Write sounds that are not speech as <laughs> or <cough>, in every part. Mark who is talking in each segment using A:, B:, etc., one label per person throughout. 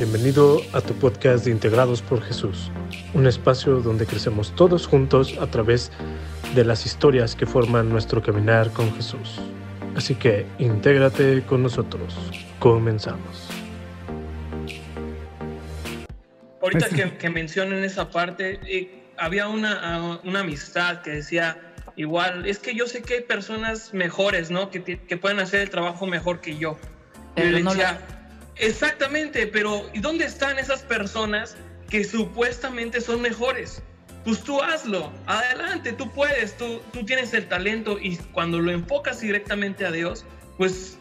A: Bienvenido a tu podcast de Integrados por Jesús, un espacio donde crecemos todos juntos a través de las historias que forman nuestro caminar con Jesús. Así que intégrate con nosotros. Comenzamos.
B: Ahorita que, que mencionen esa parte, eh, había una, una amistad que decía, igual, es que yo sé que hay personas mejores, ¿no? Que, que pueden hacer el trabajo mejor que yo. Pero yo decía, Exactamente, pero ¿y dónde están esas personas que supuestamente son mejores? Pues tú hazlo, adelante, tú puedes, tú, tú tienes el talento y cuando lo enfocas directamente a Dios, pues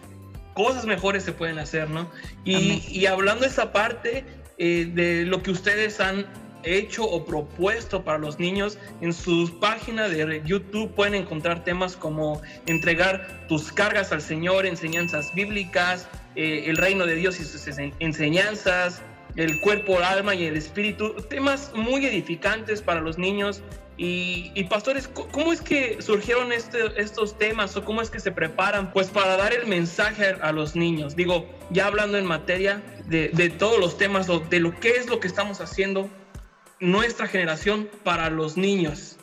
B: cosas mejores se pueden hacer, ¿no? Y, y hablando de esa parte eh, de lo que ustedes han hecho o propuesto para los niños, en sus páginas de YouTube pueden encontrar temas como entregar tus cargas al Señor, enseñanzas bíblicas, eh, el reino de Dios y sus enseñanzas, el cuerpo, el alma y el espíritu, temas muy edificantes para los niños. Y, pastores, ¿cómo es que surgieron este, estos temas o cómo es que se preparan pues para dar el mensaje a los niños? Digo, ya hablando en materia de, de todos los temas, de lo que es lo que estamos haciendo nuestra generación para los niños.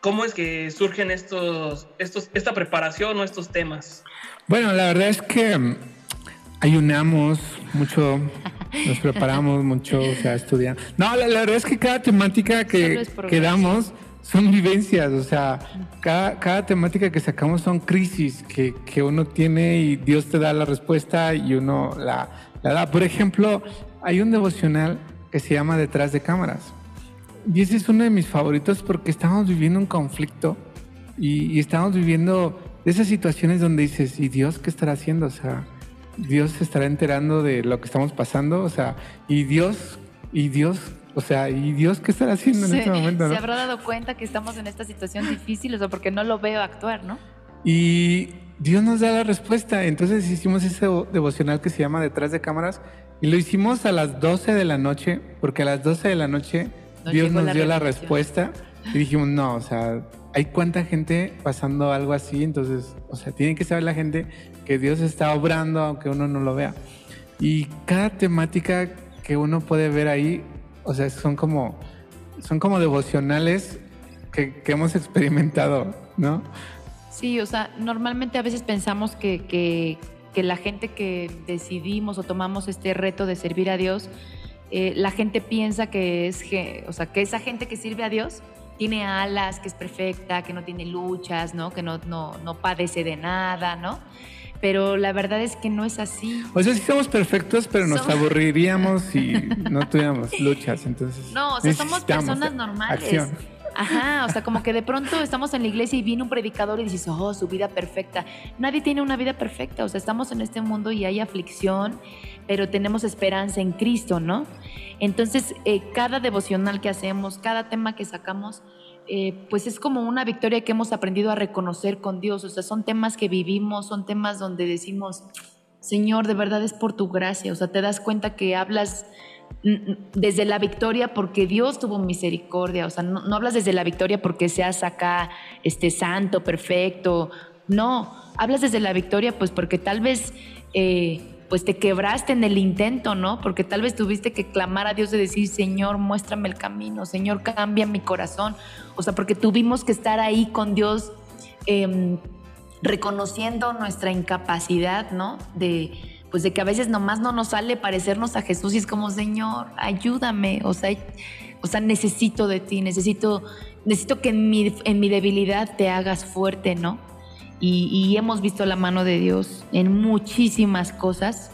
B: ¿Cómo es que surgen estos, estos, esta preparación o estos temas?
C: Bueno, la verdad es que ayunamos mucho, <laughs> nos preparamos mucho, o sea, estudiamos. No, la, verdad es que cada temática que, que damos son vivencias, o sea, cada, cada temática que sacamos son crisis que, que, uno tiene y Dios te da la respuesta y uno la, la da. Por ejemplo, hay un devocional que se llama Detrás de Cámaras. Y ese es uno de mis favoritos porque estamos viviendo un conflicto y, y estamos viviendo esas situaciones donde dices, ¿y Dios qué estará haciendo? O sea, Dios se estará enterando de lo que estamos pasando, o sea, y Dios, y Dios, o sea, y Dios qué estará haciendo en este momento,
D: ¿no? Se habrá dado cuenta que estamos en esta situación difícil, o sea, porque no lo veo actuar, ¿no?
C: Y Dios nos da la respuesta. Entonces hicimos ese devocional que se llama Detrás de Cámaras y lo hicimos a las 12 de la noche, porque a las 12 de la noche Dios nos dio la respuesta y dijimos, no, o sea, hay cuánta gente pasando algo así, entonces, o sea, tiene que saber la gente que Dios está obrando aunque uno no lo vea. Y cada temática que uno puede ver ahí, o sea, son como, son como devocionales que, hemos experimentado, ¿no?
D: Sí, o sea, normalmente a veces pensamos que, que, que, la gente que decidimos o tomamos este reto de servir a Dios, eh, la gente piensa que es, o sea, que esa gente que sirve a Dios tiene alas, que es perfecta, que no tiene luchas, ¿no? Que no, no, no padece de nada, ¿no? Pero la verdad es que no es así.
C: O sea, sí somos perfectos, pero nos aburriríamos si <laughs> no tuviéramos luchas, entonces.
D: No, o sea, somos personas normales. Acción. Ajá, o sea, como que de pronto estamos en la iglesia y viene un predicador y dices, oh, su vida perfecta. Nadie tiene una vida perfecta, o sea, estamos en este mundo y hay aflicción, pero tenemos esperanza en Cristo, ¿no? Entonces, eh, cada devocional que hacemos, cada tema que sacamos, eh, pues es como una victoria que hemos aprendido a reconocer con Dios, o sea, son temas que vivimos, son temas donde decimos, Señor, de verdad es por tu gracia, o sea, te das cuenta que hablas desde la victoria porque Dios tuvo misericordia, o sea, no, hablas desde la victoria porque seas acá este santo, perfecto, no, hablas desde la victoria pues porque tal vez eh, pues te quebraste en el intento, ¿no? Porque tal vez tuviste que clamar a Dios de decir, Señor, muéstrame el camino, Señor, cambia mi corazón, o sea, porque tuvimos que estar ahí con Dios em, reconociendo nuestra incapacidad, ¿no? De pues de que a veces nomás no nos sale parecernos a Jesús y es como, Señor, ayúdame, o sea, o sea necesito de ti, necesito, necesito que en mi, en mi debilidad te hagas fuerte, ¿no? Y, hemos visto la mano de Dios en muchísimas cosas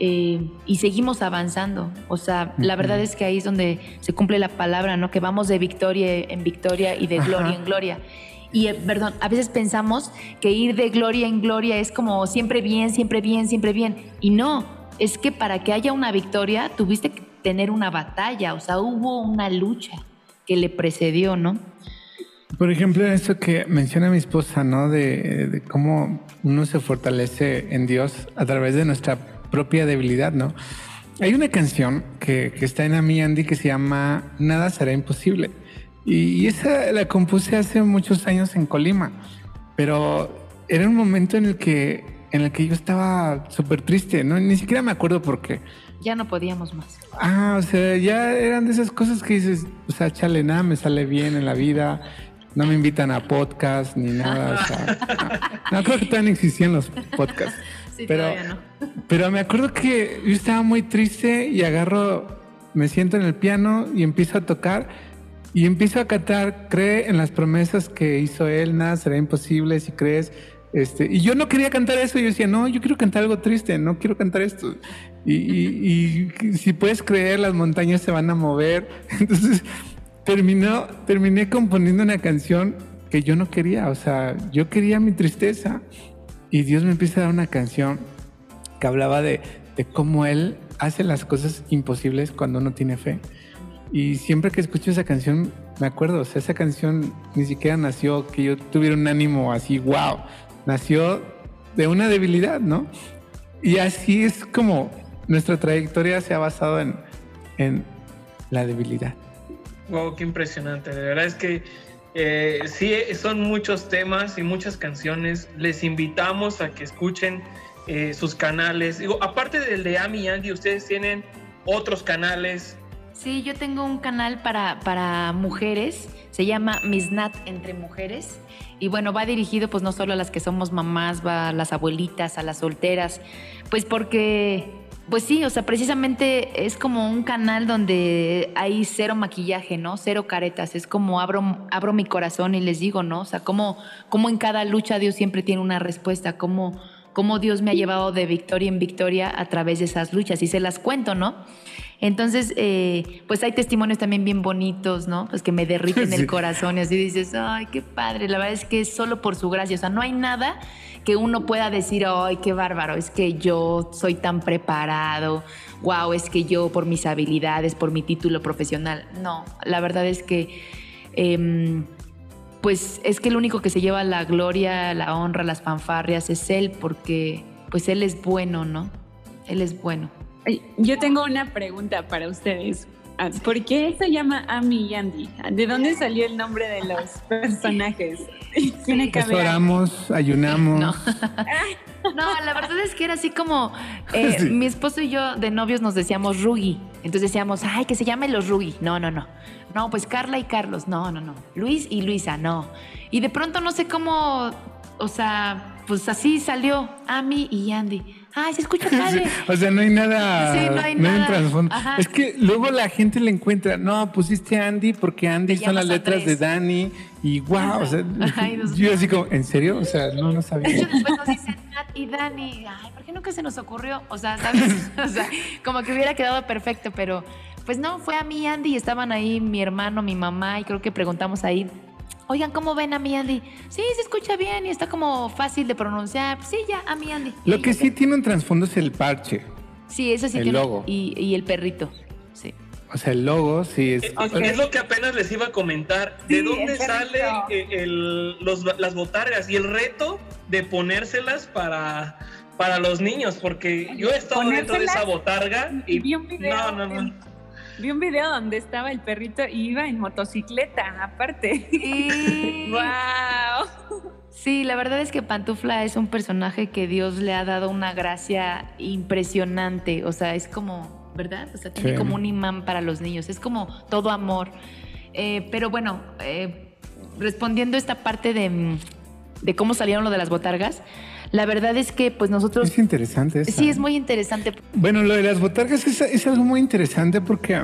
D: eh, y seguimos avanzando. O sea, la verdad es que ahí es donde se cumple la palabra, ¿no? Que vamos de victoria en victoria y de gloria en gloria. Y, eh, perdón, a veces pensamos que ir de gloria en gloria es como siempre bien, siempre bien, siempre bien. Y no, es que para que haya una victoria tuviste que tener una batalla, o sea, hubo una lucha que le precedió, ¿no?
C: Por ejemplo, eso que menciona mi esposa, ¿no? De, cómo uno se fortalece en Dios a través de nuestra propia debilidad, ¿no? Hay una canción que, que está en Ami Andy que se llama Nada será imposible. Y esa la compuse hace muchos años en Colima, pero era un momento en el que en el que yo estaba súper triste, ¿no? Ni siquiera me acuerdo por qué.
D: Ya no podíamos más.
C: Ah, o sea, ya eran de esas cosas que dices, o sea, chale, nada me sale bien en la vida, no me invitan a podcast ni nada. o sea, no, creo que todavía existían los podcasts.
D: Sí,
C: pero,
D: todavía no.
C: pero me acuerdo que yo estaba muy triste y agarro, me siento en el piano y empiezo a tocar y empiezo a cantar, cree en las promesas que hizo él, nada será imposible si crees. Este, y yo no quería cantar eso, yo decía, no, yo quiero cantar algo triste, no quiero cantar esto. Y, y, y si puedes creer, las montañas se van a mover. <laughs> Entonces, terminó, terminé componiendo una canción que yo no quería, o sea, yo quería mi tristeza. Y Dios me empieza a dar una canción que hablaba de, cómo Él hace las cosas imposibles cuando uno tiene fe. Y siempre que escucho esa canción, me acuerdo, o sea, esa canción ni siquiera nació que yo tuviera un ánimo así, wow, nació de una debilidad, ¿no? Y así es como nuestra trayectoria se ha basado en la debilidad.
B: Wow, qué impresionante. De verdad es que eh, sí, son muchos temas y muchas canciones. Les invitamos a que escuchen eh, sus canales. Digo, aparte del de Ami y Andy, ustedes tienen otros canales
D: Sí, yo tengo un canal para, para mujeres, se llama Misnat entre mujeres. Y bueno, va dirigido pues no solo a las que somos mamás, va a las abuelitas, a las solteras, pues porque, pues sí, o sea, precisamente es como un canal donde hay cero maquillaje, ¿no? Cero caretas, es como abro, abro mi corazón y les digo, ¿no? O sea, como, como en cada lucha Dios siempre tiene una respuesta, como, como Dios me ha llevado de victoria en victoria a través de esas luchas y se las cuento, ¿no? Entonces, eh, pues hay testimonios también bien bonitos, ¿no? Pues que me derriten <laughs> el corazón y así dices, ay, qué padre. La verdad es que es solo por su gracia. O sea, no hay nada que uno pueda decir, ay, qué bárbaro, es que yo soy tan preparado, wow, es que yo por mis habilidades, por mi título profesional. No, la verdad es que, em, pues es que el único que se lleva la gloria, la honra, las fanfarrias es Él, porque pues Él es bueno, ¿no? Él es bueno.
E: Yo tengo una pregunta para ustedes. Ah, ¿Por qué se llama Ami y Andy? ¿De dónde salió el nombre de los <laughs> personajes? <laughs>
C: Tiene que haber. Oramos, ayunamos. <laughs>
D: No. la verdad es que era así como eh, mi esposo y yo de novios nos decíamos Rugi. Entonces decíamos, ay, que se llame los Rugi. No, no, no. No, pues Carla y Carlos. No, no, no. Luis y Luisa. No. Y de pronto no sé cómo, o sea, pues así salió Ami y Andy ay, se escucha <laughs> padre.
C: o sea, no hay nada. Sí, no hay, nada. Es que luego la gente le encuentra, no, pusiste Andy porque Andy son las letras de Dani y wow, o sea, <laughs> yo así como, ¿en serio? O sea, no, no sabía.
D: De hecho, después nos dicen Nat y Dani, ay, ¿por qué nunca se nos ocurrió? O sea, ¿sabes? <laughs> o sea, como que hubiera quedado perfecto, pero pues no, fue a mí Andy y estaban ahí mi hermano, mi mamá y creo que preguntamos ahí Oigan, ¿cómo ven a mi Andy? Sí, se escucha bien y está como fácil de pronunciar. Sí, ya, a mi Andy.
C: Lo que sí tiene un trasfondo es el parche.
D: Sí, eso sí
C: el
D: tiene.
C: logo.
D: Y, el perrito. Sí.
C: O sea, el logo sí es.
B: Eh, es, lo que apenas les iba a comentar. ¿De dónde sale eh, las botargas y el reto de ponérselas para, para los niños? Porque yo he estado dentro de esa botarga y. no, no, no.
E: Vi un video donde estaba el perrito y iba en motocicleta, aparte. Sí. <laughs> ¡Wow!
D: Sí, la verdad es que Pantufla es un personaje que Dios le ha dado una gracia impresionante. O sea, es como, ¿verdad? O sea, tiene como un imán para los niños. Es como todo amor. Eh, pero bueno, eh, respondiendo esta parte de, de cómo salieron lo de las botargas, la verdad es que pues nosotros...
C: Es interesante.
D: Sí, es muy interesante.
C: Bueno, lo de las botargas es, algo muy interesante porque,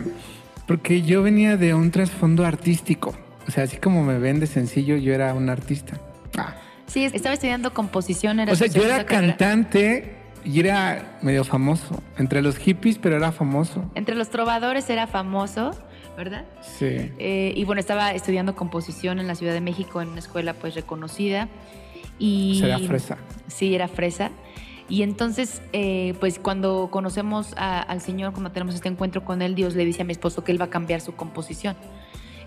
C: porque yo venía de un trasfondo artístico. O sea, así como me ven de sencillo, yo era un artista.
D: Ah. Sí, estaba estudiando composición.
C: Era o sea, yo era cantante y era medio famoso. Entre los hippies, pero era famoso.
D: Entre los trovadores era famoso. ¿verdad?
C: Sí.
D: Eh, y bueno, estaba estudiando composición en la Ciudad de México en una escuela pues reconocida. Y,
C: era fresa.
D: Sí, era fresa. Y entonces, eh, pues cuando conocemos al Señor, cuando tenemos este encuentro con Él, Dios le dice a mi esposo que Él va a cambiar su composición.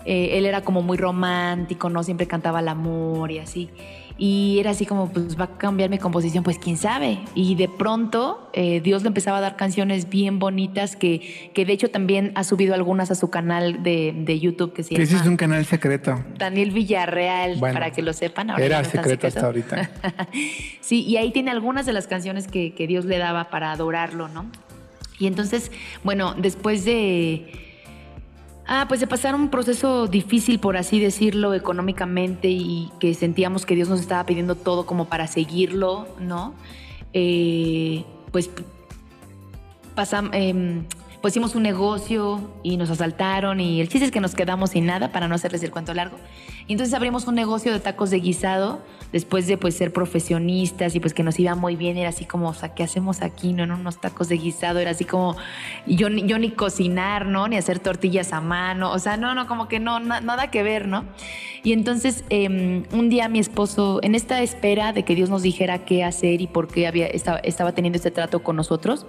D: Eh, él era como muy romántico, ¿no? Siempre cantaba el amor y así. Y era así como, pues va a cambiar mi composición, pues quién sabe. Y de pronto eh, Dios le empezaba a dar canciones bien bonitas que, que de hecho también ha subido algunas a su canal de, de YouTube que se llama.
C: Ese es un canal secreto.
D: Daniel Villarreal, para que lo sepan.
C: era secreto, hasta ahorita. <laughs>
D: sí, y ahí tiene algunas de las canciones que, que Dios le daba para adorarlo, ¿no? Y entonces, bueno, después de Ah, pues de pasar un proceso difícil, por así decirlo, económicamente y que sentíamos que Dios nos estaba pidiendo todo como para seguirlo, ¿no? Eh, pues pasamos, em, pues un negocio y nos asaltaron y el chiste es que nos quedamos sin nada para no hacerles el cuento largo. Y entonces abrimos un negocio de tacos de guisado después de pues ser profesionistas y pues que nos iba muy bien, era así como, o ¿qué hacemos aquí? No, en unos tacos de guisado, era así como yo, yo ni cocinar, ¿no? Ni hacer tortillas a mano, o sea, no, no, como que no, nada que ver, ¿no? Y entonces em, un día mi esposo, en esta espera de que Dios nos dijera qué hacer y por qué había, estaba, estaba teniendo este trato con nosotros,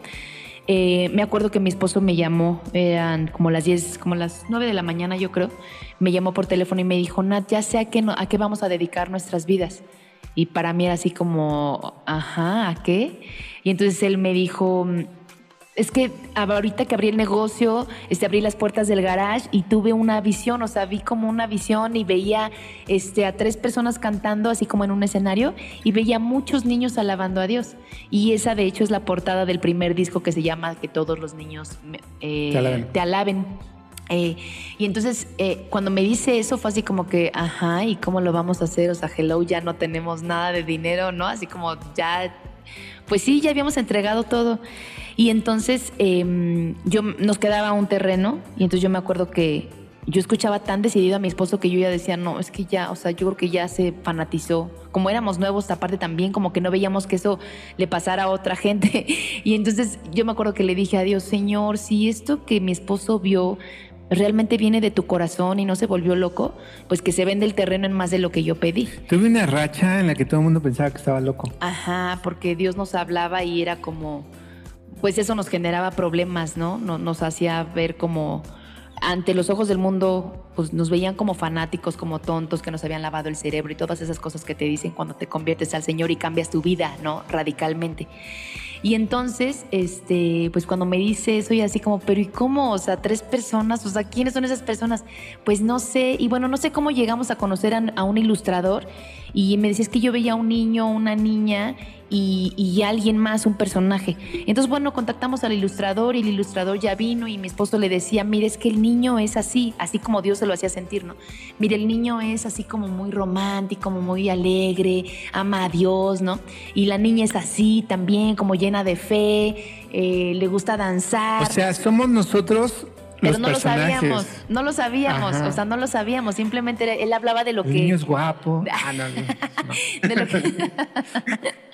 D: eh, me acuerdo que mi esposo me llamó, eran como las 10, como las 9 de la mañana yo creo, me llamó por teléfono y me dijo, Nat, ya sé a qué, a qué vamos a dedicar nuestras vidas. Y para mí era así como, ajá, ¿a qué? Y entonces él me dijo, es que ahorita que abrí el negocio, este, abrí las puertas del garage y tuve una visión, o sea, vi como una visión y veía este, a tres personas cantando así como en un escenario y veía muchos niños alabando a Dios. Y esa de hecho es la portada del primer disco que se llama Que todos los niños eh, te alaben. Eh, y entonces, eh, cuando me dice eso, fue así como que, ajá, ¿y cómo lo vamos a hacer? O sea, hello, ya no tenemos nada de dinero, ¿no? Así como ya, pues sí, ya habíamos entregado todo. Y entonces em, yo nos quedaba un terreno y entonces yo me acuerdo que yo escuchaba tan decidido a mi esposo que yo ya decía, no, es que ya, o sea, yo creo que ya se fanatizó. Como éramos nuevos, aparte también, como que no veíamos que eso le pasara a otra <laughs> gente. Y entonces yo me acuerdo que le dije a Dios, Señor, si esto que mi esposo vio realmente viene de tu corazón y no se volvió loco, pues que se vende el terreno en más de lo que yo pedí.
C: Tuve una racha en la que todo el mundo pensaba que estaba loco.
D: Ajá, porque Dios nos hablaba y era como pues eso nos generaba problemas, ¿no? Nos hacía ver como ante los ojos del mundo, pues nos veían como fanáticos, como tontos, que nos habían lavado el cerebro y todas esas cosas que te dicen cuando te conviertes al Señor y cambias tu vida, ¿no? Radicalmente. Y entonces, este, pues cuando me dice eso, y así como, pero ¿y cómo? O sea, tres personas, o sea, ¿quiénes son esas personas? Pues no sé, y bueno, no sé cómo llegamos a conocer a, un ilustrador. Y me decía, es que yo veía a un niño, una niña, y, alguien más, un personaje. Entonces, bueno, contactamos al ilustrador y el ilustrador ya vino y mi esposo le decía, mire, es que el niño es así, así como Dios se lo hacía sentir, ¿no? Mire, el niño es así como muy romántico, muy alegre, ama a Dios, ¿no? Y la niña es así también, como llena de fe, eh, le gusta danzar.
C: O sea, somos nosotros pero
D: no lo sabíamos, no lo sabíamos, o sea, no lo sabíamos, simplemente él hablaba de lo que...
C: Niño es guapo. <laughs> Ah, no, no, de lo que... <laughs>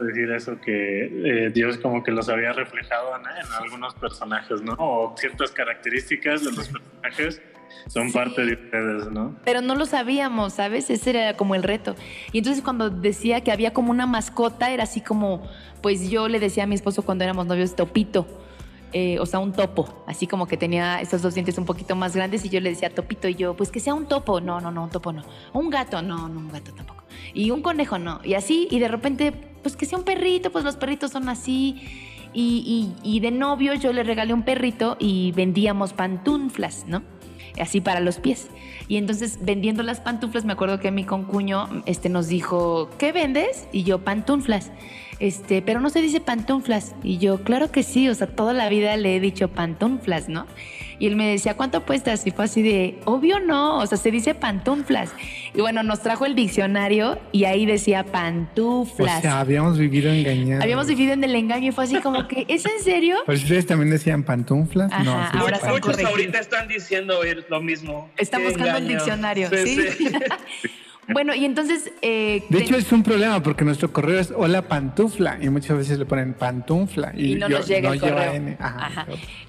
F: decir eso, que eh, Dios como que los había reflejado en, algunos personajes, ¿no? O ciertas características de los personajes son parte de ustedes, ¿no?
D: Pero no lo sabíamos, ¿sabes? Ese era como el reto. Y entonces cuando decía que había como una mascota, era así como, pues yo le decía a mi esposo cuando éramos novios, Topito eh, o sea, un topo, así como que tenía estos dos dientes un poquito más grandes y yo le decía topito y yo, pues que sea un topo, no, no, no, un topo no, un gato, no, no, un gato tampoco, y un conejo no, y así, y de repente, pues que sea un perrito, pues los perritos son así, y, de novio yo le regalé un perrito y vendíamos pantuflas, ¿no? Así para los pies. Y entonces vendiendo las pantuflas, me acuerdo que mi concuño este, nos dijo, ¿qué vendes? Y yo, pantuflas este, pero no se dice pantuflas. Y yo, claro que sí, o sea, toda la vida le he dicho pantuflas, ¿no? Y él me decía, ¿cuánto apuestas? Y fue así de, obvio no, o sea, se dice pantuflas. Y bueno, nos trajo el diccionario y ahí decía pantuflas.
C: O sea, habíamos vivido engañados.
D: Habíamos vivido en el engaño y fue así como que, ¿es en serio? <laughs>
C: Pues ustedes también decían pantuflas. no,
B: ahora Muchos ahorita están diciendo lo mismo.
D: Están buscando el diccionario, ¿sí? <laughs> Bueno, y entonces...
C: Eh, de hecho es un problema porque nuestro correo es hola pantufla y muchas veces le ponen pantufla y,
D: no nos llega el correo. Ajá,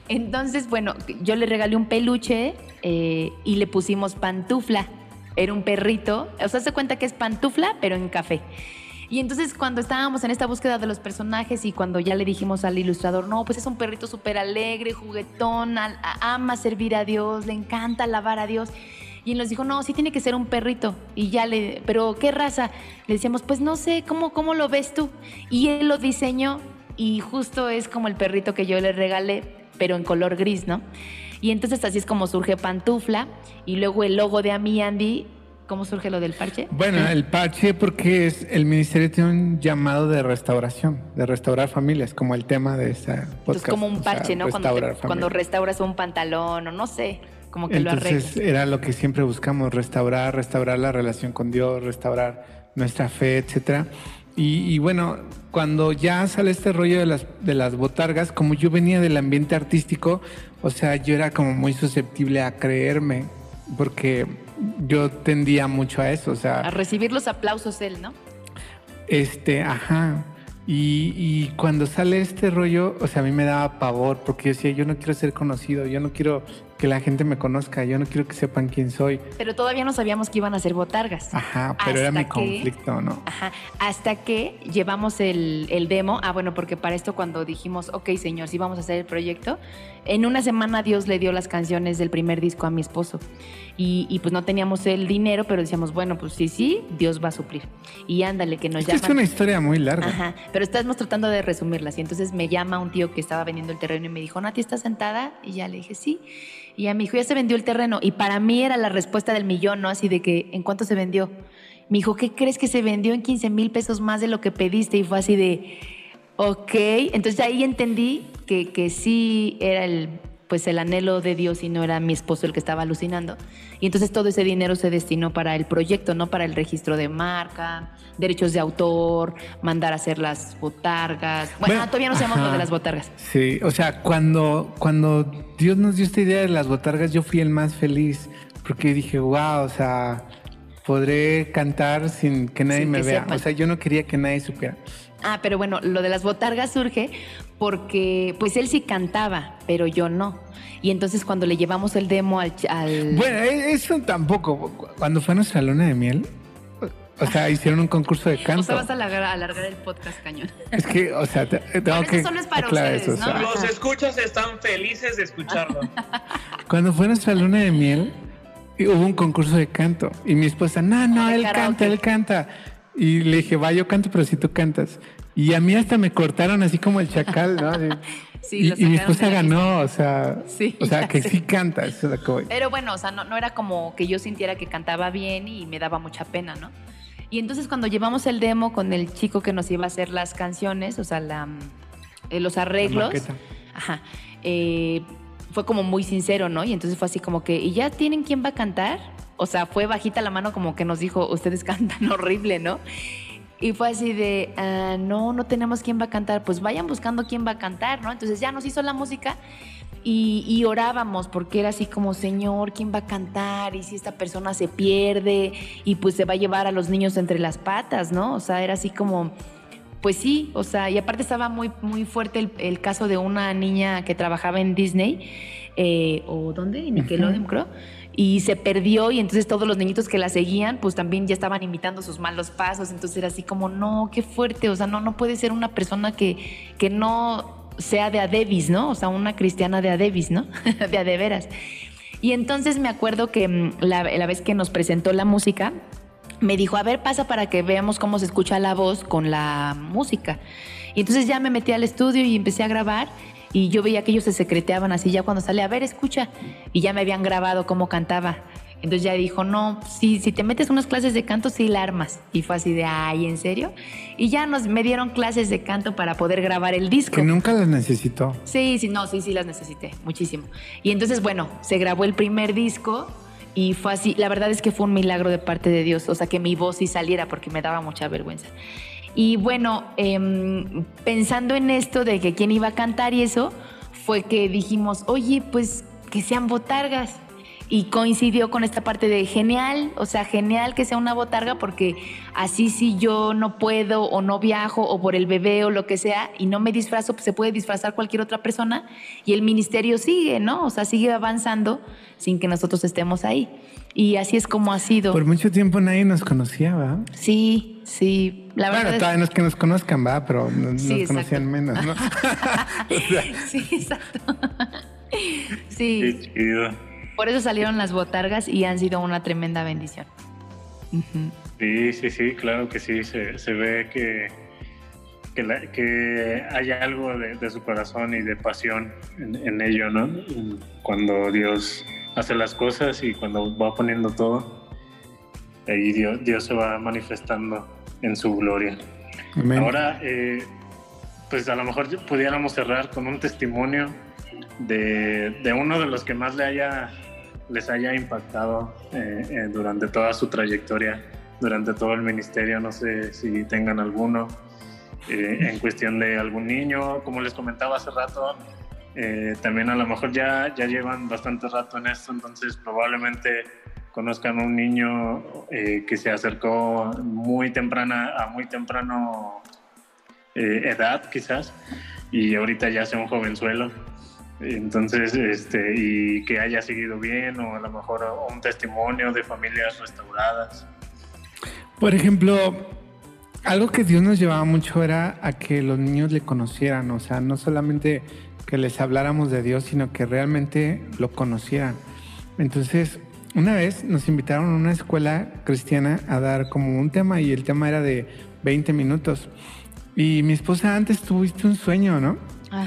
D: Entonces, bueno, yo le regalé un peluche eh, y le pusimos pantufla. Era un perrito. O sea, se cuenta que es pantufla, pero en café. Y entonces cuando estábamos en esta búsqueda de los personajes y cuando ya le dijimos al ilustrador, no, pues es un perrito súper alegre, juguetón, ama servir a Dios, le encanta alabar a Dios. Y nos dijo, no, sí tiene que ser un perrito. Y ya le, pero ¿qué raza? Le decíamos, pues no sé, ¿cómo, cómo lo ves tú? Y él lo diseñó y justo es como el perrito que yo le regalé, pero en color gris, ¿no? Y entonces así es como surge Pantufla y luego el logo de Ami Andy. ¿Cómo surge lo del parche?
C: Bueno, el parche porque es el ministerio tiene un llamado de restauración, de restaurar familias, como el tema de esa
D: podcast. Es como un parche, ¿no? Cuando, cuando, restauras un pantalón o no sé, como que lo arreglas.
C: era lo que siempre buscamos, restaurar, restaurar la relación con Dios, restaurar nuestra fe, etcétera. Y, bueno, cuando ya sale este rollo de las, de las botargas, como yo venía del ambiente artístico, o sea, yo era como muy susceptible a creerme, porque yo tendía mucho a eso, o sea...
D: A recibir los aplausos él, ¿no?
C: Este, ajá. Y, y, cuando sale este rollo, o sea, a mí me daba pavor, porque yo decía, yo no quiero ser conocido, yo no quiero que la gente me conozca, yo no quiero que sepan quién soy.
D: Pero todavía no sabíamos que iban a ser botargas.
C: Ajá, pero era mi conflicto, ¿no?
D: Ajá, hasta que llevamos el, el, demo, ah, bueno, porque para esto cuando dijimos, ok, señor, sí vamos a hacer el proyecto, en una semana Dios le dio las canciones del primer disco a mi esposo. Y, y pues no teníamos el dinero, pero decíamos, bueno, pues sí, sí, Dios va a suplir. Y ándale, que nos llama.
C: Es una historia muy larga.
D: Ajá, pero estamos tratando de resumirlas. Y entonces me llama un tío que estaba vendiendo el terreno y me dijo, Nati, ¿estás sentada? Y ya le dije, sí. Y a mi hijo ya se vendió el terreno. Y para mí era la respuesta del millón, ¿no? Así de que, ¿en cuánto se vendió? Me dijo, ¿qué crees que se vendió en 15 mil pesos más de lo que pediste? Y fue así de, ok. Entonces ahí entendí que, que sí era el, pues el anhelo de Dios y no era mi esposo el que estaba alucinando. Y entonces todo ese dinero se destinó para el proyecto, no para el registro de marca, derechos de autor, mandar a hacer las botargas. Bueno, todavía no sabemos lo de las botargas.
C: Sí, o sea, cuando, cuando Dios nos dio esta idea de las botargas, yo fui el más feliz porque dije, wow, o sea, podré cantar sin que nadie me vea. O sea, yo no quería que nadie supiera.
D: Ah, pero bueno, lo de las botargas surge porque pues él sí cantaba, pero yo no. Y entonces cuando le llevamos el demo al...
C: Bueno, e-, eso tampoco. Cuando fue a nuestra luna de miel, o sea, hicieron un concurso de canto. O
D: sea, vas a alargar, el podcast, cañón.
C: Es que, o sea, tengo que...
D: Eso solo es para ustedes, ¿no?
B: Los escuchas están felices de escucharlo. <laughs>
C: Cuando fue a nuestra luna de miel, hubo un concurso de canto. Y mi esposa, no, no, él canta, él canta. Y le dije, va, yo canto, pero si tú cantas. Y a mí hasta me cortaron así como el chacal, ¿no? <laughs> Sí, y, mi esposa ganó, o sea, o sea que sí canta. Eso es lo que
D: Pero bueno, o sea, no, no era como que yo sintiera que cantaba bien y me daba mucha pena, ¿no? Y entonces cuando llevamos el demo con el chico que nos iba a hacer las canciones, o sea, la, eh, los arreglos, ajá, eh, fue como muy sincero, ¿no? Y entonces fue así como que, ¿y ya tienen quién va a cantar? O sea, fue bajita la mano como que nos dijo, ustedes <laughs> cantan horrible, ¿no? Y fue así de, ah, no, no tenemos quién va a cantar, pues vayan buscando quién va a cantar, ¿no? Entonces ya nos hizo la música y, y, orábamos porque era así como, Señor, ¿quién va a cantar? Y si esta persona se pierde y pues se va a llevar a los niños entre las patas, ¿no? O sea, era así como, pues sí, o sea, y aparte estaba muy, muy fuerte el, caso de una niña que trabajaba en Disney, eh, o ¿dónde? En Nickelodeon, creo y se perdió y entonces todos los niñitos que la seguían pues también ya estaban imitando sus malos pasos, entonces era así como, no, qué fuerte, o sea, no, no puede ser una persona que, que no sea de Adebis, ¿no? O sea, una cristiana de Adebis, ¿no? <laughs> de Adeveras. Y entonces me acuerdo que mm, la, la vez que nos presentó la música, me dijo, a ver, pasa para que veamos cómo se escucha la voz con la música. Y entonces ya me metí al estudio y empecé a grabar y yo veía que ellos se secreteaban así ya cuando sale, a ver, escucha, y ya me habían grabado cómo cantaba. Entonces ya dijo, no, si, si te metes unas clases de canto, sí la armas. Y fue así de, ay, ¿en serio? Y ya nos me dieron clases de canto para poder grabar el disco.
C: Que nunca las necesitó.
D: Sí, sí, no, sí, sí las necesité, muchísimo. Y entonces, bueno, se grabó el primer disco y fue así. La verdad es que fue un milagro de parte de Dios, o sea, que mi voz sí saliera porque me daba mucha vergüenza. Y bueno, em, pensando en esto de que quién iba a cantar y eso, fue que dijimos, oye, pues que sean botargas. Y coincidió con esta parte de genial, o sea, genial que sea una botarga porque así si yo no puedo o no viajo o por el bebé o lo que sea y no me disfrazo, pues se puede disfrazar cualquier otra persona y el ministerio sigue, ¿no? O sea, sigue avanzando sin que nosotros estemos ahí. Y así es como ha sido.
C: Por mucho tiempo nadie nos conocía, ¿va?
D: Sí, sí.
C: La verdad bueno, todavía no es que nos conozcan, ¿va? Pero nos, conocían menos, ¿no? <laughs> <laughs>
D: Sí, exacto. <laughs> sí.
F: Qué chido.
D: Por eso salieron las botargas y han sido una tremenda bendición.
F: Sí, sí, sí, claro que sí. Se, ve que, que, hay algo de, su corazón y de pasión en, ello, ¿no? Cuando Dios hace las cosas y cuando va poniendo todo, ahí Dios, Dios se va manifestando en su gloria. Ahora, eh, pues a lo mejor pudiéramos cerrar con un testimonio de, de uno de los que más le haya les haya impactado eh, eh, durante toda su trayectoria, durante todo el ministerio. No sé si tengan alguno eh, en cuestión de algún niño. Como les comentaba hace rato, también a lo mejor ya, ya llevan bastante rato en esto, entonces probablemente conozcan un niño que se acercó muy temprana, a muy temprano edad quizás, y ahorita ya sea un jovenzuelo. Entonces, este, y que haya seguido bien o a lo mejor un testimonio de familias restauradas.
C: Por ejemplo, algo que Dios nos llevaba mucho era a que los niños le conocieran, o sea, no solamente que les habláramos de Dios, sino que realmente lo conocieran. Entonces, una vez nos invitaron a una escuela cristiana a dar como un tema y el tema era de 20 minutos. Y mi esposa antes tuviste un sueño, ¿no?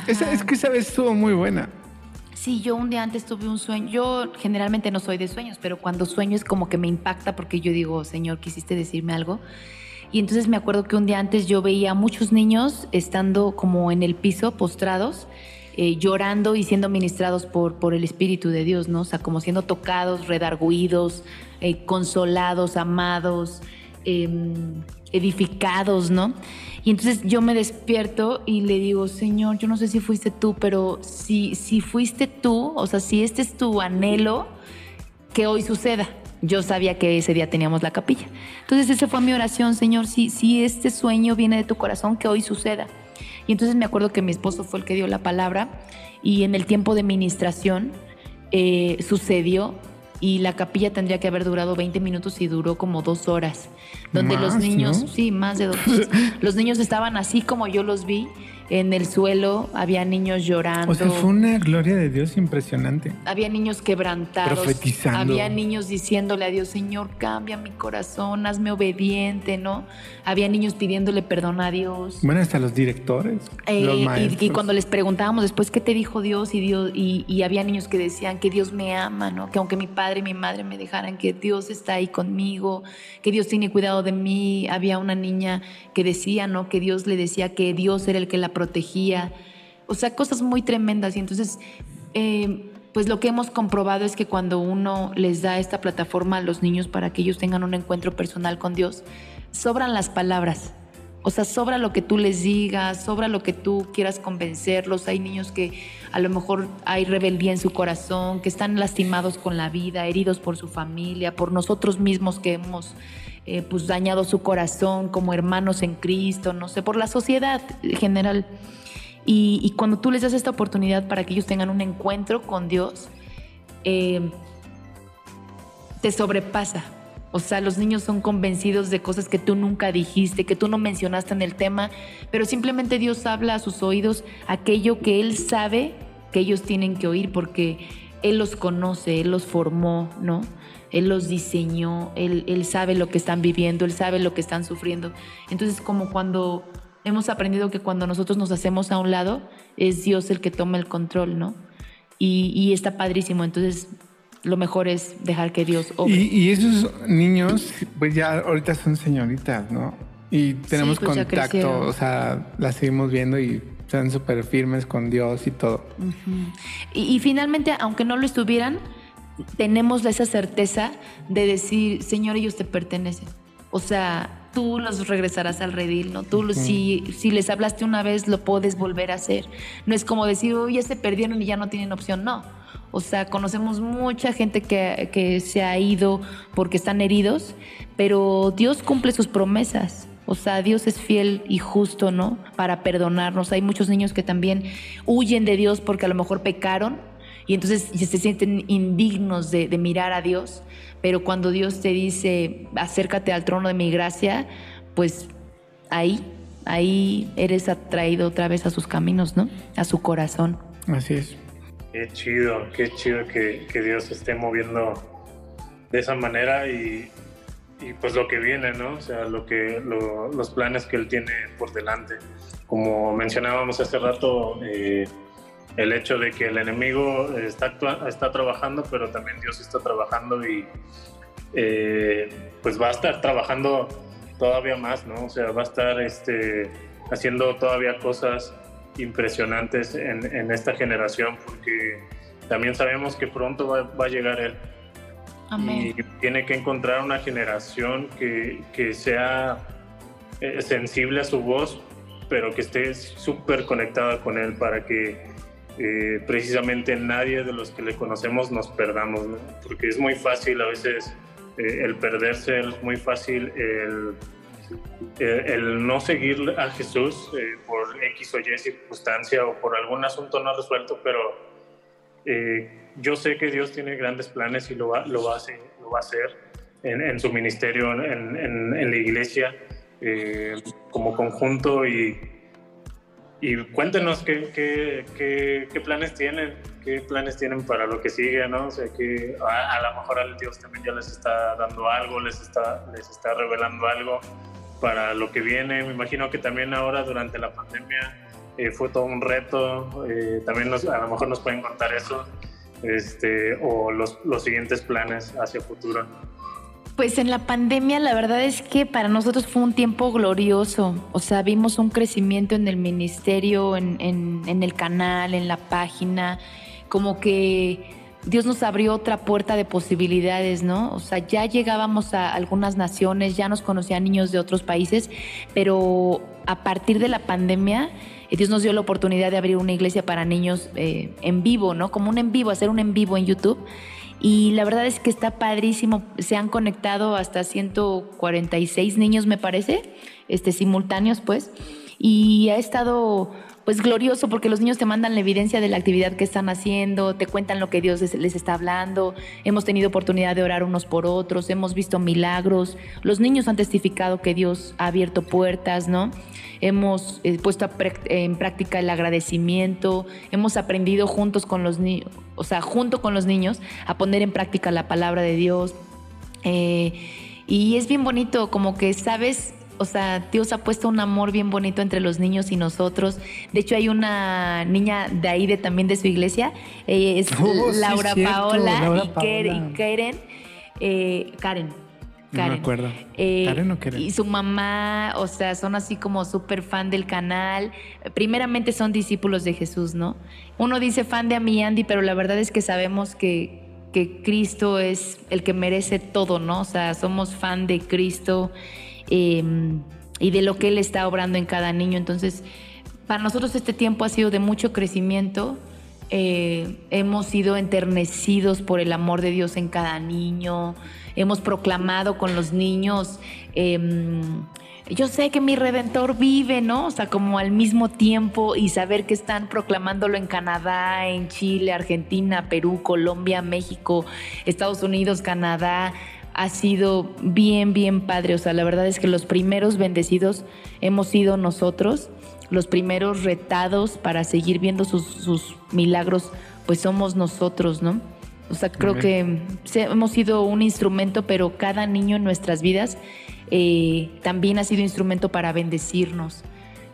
C: Es que esa vez estuvo muy buena.
D: Sí, yo un día antes tuve un sueño. Yo generalmente no soy de sueños, pero cuando sueño es como que me impacta porque yo digo, Señor, quisiste decirme algo. Y entonces me acuerdo que un día antes yo veía a muchos niños estando como en el piso, postrados, eh, llorando y siendo ministrados por, por el Espíritu de Dios, ¿no? O sea, como siendo tocados, redarguidos, eh, consolados, amados, em, edificados, ¿no? Y entonces yo me despierto y le digo, Señor, yo no sé si fuiste tú, pero si, si fuiste tú, o sea, si este es tu anhelo, que hoy suceda. Yo sabía que ese día teníamos la capilla. Entonces esa fue mi oración, Señor, si, si este sueño viene de tu corazón, que hoy suceda. Y entonces me acuerdo que mi esposo fue el que dio la palabra y en el tiempo de ministración eh, sucedió y la capilla tendría que haber durado 20 minutos y duró como dos horas, donde los niños, sí, más de dos horas, <laughs> los niños estaban así como yo los vi, en el suelo, había niños llorando.
C: O sea, fue una gloria de Dios impresionante.
D: Había niños quebrantados.
C: Profetizando.
D: Había niños diciéndole a Dios, Señor, cambia mi corazón, hazme obediente, ¿no? Había niños pidiéndole perdón a Dios.
C: Bueno, hasta los directores.
D: Eh, y, cuando les preguntábamos después qué te dijo Dios y Dios, y, y había niños que decían que Dios me ama, ¿no? Que aunque mi padre y mi madre me dejaran, que Dios está ahí conmigo, que Dios tiene cuidado de mí. Había una niña que decía, ¿no? Que Dios le decía que Dios era el que la protegía, o sea, cosas muy tremendas. Y entonces, eh, pues lo que hemos comprobado es que cuando uno les da esta plataforma a los niños para que ellos tengan un encuentro personal con Dios, sobran las palabras. O sea, sobra lo que tú les digas, sobra lo que tú quieras convencerlos. Hay niños que a lo mejor hay rebeldía en su corazón, que están lastimados con la vida, heridos por su familia, por nosotros mismos que hemos eh, pues dañado su corazón como hermanos en Cristo, no sé, por la sociedad en general. Y, cuando tú les das esta oportunidad para que ellos tengan un encuentro con Dios, eh, te sobrepasa. O sea, los niños son convencidos de cosas que tú nunca dijiste, que tú no mencionaste en el tema, pero simplemente Dios habla a sus oídos aquello que Él sabe que ellos tienen que oír porque Él los conoce, Él los formó, ¿no? Él los diseñó, él, él sabe lo que están viviendo, Él sabe lo que están sufriendo. Entonces, como cuando hemos aprendido que cuando nosotros nos hacemos a un lado, es Dios el que toma el control, ¿no? Y, y está padrísimo. Entonces, lo mejor es dejar que Dios
C: obre. Y, esos niños, pues ya ahorita son señoritas, ¿no? Y tenemos pues contacto, o sea, las seguimos viendo y están súper firmes con Dios y todo.
D: y, y, finalmente, aunque no lo estuvieran, tenemos esa certeza de decir, Señor, ellos te pertenecen. O sea, tú los regresarás al redil, ¿no? Tú, si, si les hablaste una vez, lo puedes volver a hacer. No es como decir, uy, ya se perdieron y ya no tienen opción, no. O sea, conocemos mucha gente que, que se ha ido porque están heridos, pero Dios cumple sus promesas. O sea, Dios es fiel y justo, ¿no? Para perdonarnos. Hay muchos niños que también huyen de Dios porque a lo mejor pecaron y entonces se sienten indignos de, mirar a Dios, pero cuando Dios te dice, acércate al trono de mi gracia, pues ahí, ahí eres atraído otra vez a sus caminos, ¿no? A su corazón.
C: Así es.
F: Qué chido, qué chido que, que Dios esté moviendo de esa manera y, y, pues lo que viene, ¿no? O sea, lo que, los planes que Él tiene por delante. Como mencionábamos hace rato, eh, el hecho de que el enemigo está, está trabajando, pero también Dios está trabajando y eh, pues va a estar trabajando todavía más, ¿no? O sea, va a estar este, haciendo todavía cosas impresionantes en, en esta generación porque también sabemos que pronto va, va a llegar Él. Y tiene que encontrar una generación que, que sea eh, sensible a su voz, pero que esté súper conectada con Él para que eh, precisamente nadie de los que le conocemos nos perdamos, ¿no? porque es muy fácil a veces eh, el perderse, es muy fácil el, el, no seguir a Jesús por X o Y circunstancia o por algún asunto no resuelto, pero yo sé que Dios tiene grandes planes y lo va, lo va, a, hacer, lo va a hacer en, en su ministerio, en, en, en la iglesia, como conjunto y y cuéntenos qué, qué, qué, planes tienen, qué planes tienen para lo que sigue, ¿no? O sea, que a, lo mejor Dios también ya les está dando algo, les está, les está revelando algo para lo que viene. Me imagino que también ahora durante la pandemia eh, fue todo un reto, eh, también a lo mejor nos pueden contar eso, este, o los, los siguientes planes hacia futuro.
D: Pues en la pandemia la verdad es que para nosotros fue un tiempo glorioso. O sea, vimos un crecimiento en el ministerio, en, el canal, en la página, como que Dios nos abrió otra puerta de posibilidades, ¿no? O sea, ya llegábamos a algunas naciones, ya nos conocían niños de otros países, pero a partir de la pandemia, eh, Dios nos dio la oportunidad de abrir una iglesia para niños eh, en vivo, ¿no? Como un en vivo, hacer un en vivo en YouTube. Y la verdad es que está padrísimo. Se han conectado hasta 146 niños, me parece, este, simultáneos, pues. Y ha estado pues glorioso porque los niños te mandan la evidencia de la actividad que están haciendo, te cuentan lo que Dios les está hablando, hemos tenido oportunidad de orar unos por otros, hemos visto milagros, los niños han testificado que Dios ha abierto puertas, ¿no? Hemos eh, puesto en práctica el agradecimiento, hemos aprendido juntos con los niños, o sea, junto con los niños, a poner en práctica la palabra de Dios. Eh, y es bien bonito, como que sabes o sea, Dios ha puesto un amor bien bonito entre los niños y nosotros. De hecho, hay una niña de ahí, de también de su iglesia, es oh, Laura, Paola, y Karen. Eh, Karen.
C: No me acuerdo. Eh, ¿Karen o Karen?
D: Y su mamá, o sea, son así como súper fan del canal. Primeramente son discípulos de Jesús, ¿no? Uno dice fan de Ami Andy, pero la verdad es que sabemos que, que Cristo es el que merece todo, ¿no? O sea, somos fan de Cristo. Em, y de lo que Él está obrando en cada niño. Entonces, para nosotros este tiempo ha sido de mucho crecimiento. Eh, hemos sido enternecidos por el amor de Dios en cada niño. Hemos proclamado con los niños. Em, yo sé que mi redentor vive, ¿no? O sea, como al mismo tiempo y saber que están proclamándolo en Canadá, en Chile, Argentina, Perú, Colombia, México, Estados Unidos, Canadá, ha sido bien, bien padre. O sea, la verdad es que los primeros bendecidos hemos sido nosotros, los primeros retados para seguir viendo sus, milagros, pues somos nosotros, ¿no? O sea, creo que hemos sido un instrumento, pero cada niño en nuestras vidas eh, también ha sido instrumento para bendecirnos.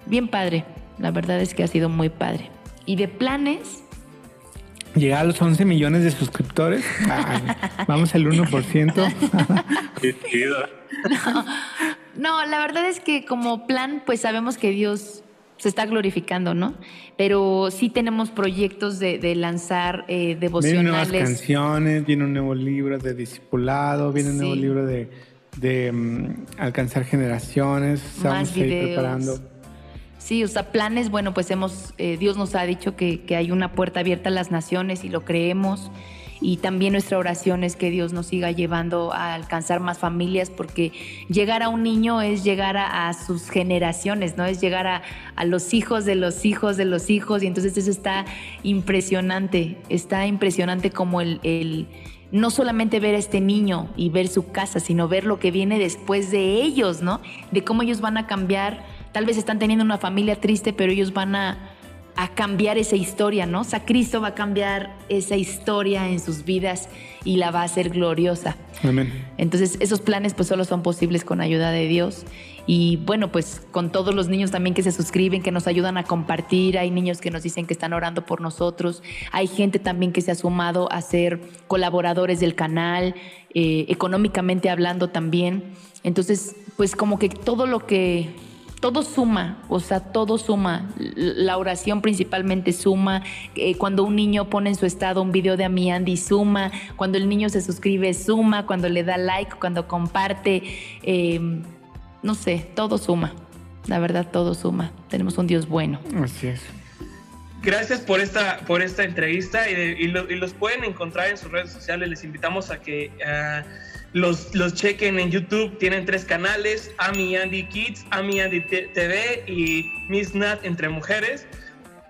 D: Bien padre, la verdad es que ha sido muy padre. Y de planes,
C: llegar a los 11 millones de suscriptores. vamos al 1%.
D: no, la verdad es que como plan, pues sabemos que Dios se está glorificando, ¿no? Pero sí tenemos proyectos de, lanzar eh, devocionales.
C: Vienen nuevas canciones, viene un nuevo libro de discipulado, viene un nuevo libro de, mm, alcanzar generaciones. Estamos ahí preparando
D: Sí, o sea, planes, bueno, pues hemos, eh, Dios nos ha dicho que, hay una puerta abierta a las naciones y lo creemos. Y también nuestra oración es que Dios nos siga llevando a alcanzar más familias, porque llegar a un niño es llegar a, sus generaciones, ¿no? Es llegar a, los hijos de los hijos de los hijos. Y entonces eso está impresionante, está impresionante como el, el no solamente ver a este niño y ver su casa, sino ver lo que viene después de ellos, ¿no? De cómo ellos van a cambiar Tal vez están teniendo una familia triste, pero ellos van a, a cambiar esa historia, ¿no? O sea, Cristo va a cambiar esa historia en sus vidas y la va a hacer gloriosa.
C: Amén.
D: Entonces, esos planes pues solo son posibles con ayuda de Dios. Y bueno, pues con todos los niños también que se suscriben, que nos ayudan a compartir, hay niños que nos dicen que están orando por nosotros, hay gente también que se ha sumado a ser colaboradores del canal, eh, económicamente hablando también. Entonces, pues como que todo lo que todo suma, o sea, todo suma. La oración principalmente suma. Eh, cuando un niño pone en su estado un video de Ami Andy, suma. Cuando el niño se suscribe, suma. Cuando le da like, cuando comparte. Em, no sé, todo suma. La verdad, todo suma. Tenemos un Dios bueno.
C: Así es.
B: Gracias por esta, por esta entrevista y, los pueden encontrar en sus redes sociales. Les invitamos a que... los, los chequen en YouTube. Tienen tres canales: Ami Andy Kids, Ami Andy TV y Miss Nat entre mujeres.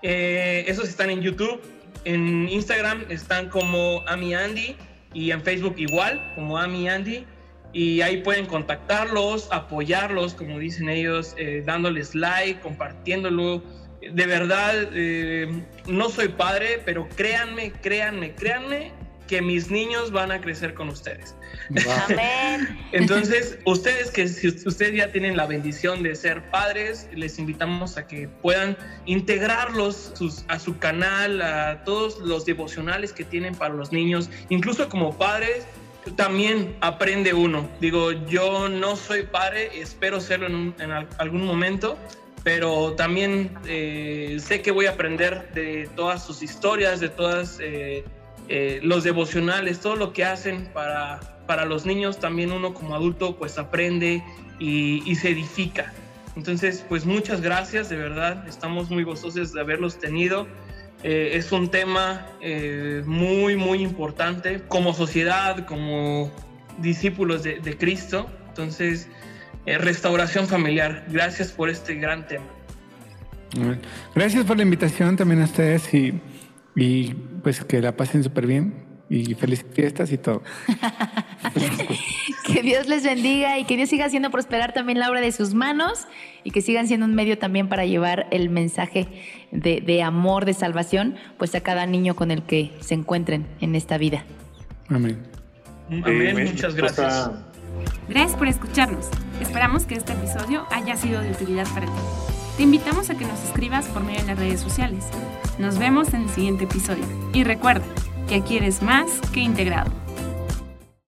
B: Eh, esos están en YouTube. En Instagram están como Ami Andy y en Facebook igual, como Ami Andy. Y ahí pueden contactarlos, apoyarlos, como dicen ellos, eh, dándoles like, compartiéndolo. De verdad, eh, no soy padre, pero créanme, créanme, créanme que mis niños van a crecer con ustedes.
D: Amén.
B: Entonces, ustedes que si ustedes ya tienen la bendición de ser padres, les invitamos a que puedan integrarlos a su canal, a todos los devocionales que tienen para los niños, incluso como padres. También aprende uno. Digo, yo no soy padre, espero serlo en, algún momento, pero también eh, sé que voy a aprender de todas sus historias, de todas eh, eh, los devocionales, todo lo que hacen para, para los niños, también uno como adulto pues aprende y, se edifica. Entonces, pues muchas gracias, de verdad, estamos muy gozosos de haberlos tenido. Eh, es un tema eh, muy, muy importante como sociedad, como discípulos de, de Cristo. Entonces, restauración familiar, gracias por este gran tema.
C: Gracias por la invitación también a ustedes y y pues que la pasen súper bien y felices fiestas y todo. <laughs>
D: que Dios les bendiga y que Dios siga haciendo prosperar también la obra de sus manos y que sigan siendo un medio también para llevar el mensaje de, amor, de salvación, pues a cada niño con el que se encuentren en esta vida.
C: Amén.
B: Amén, muchas gracias.
E: Gracias por escucharnos. Esperamos que este episodio haya sido de utilidad para ti. Te invitamos a que nos escribas por medio de las redes sociales. Nos vemos en el siguiente episodio. Y recuerda que aquí eres más que integrado.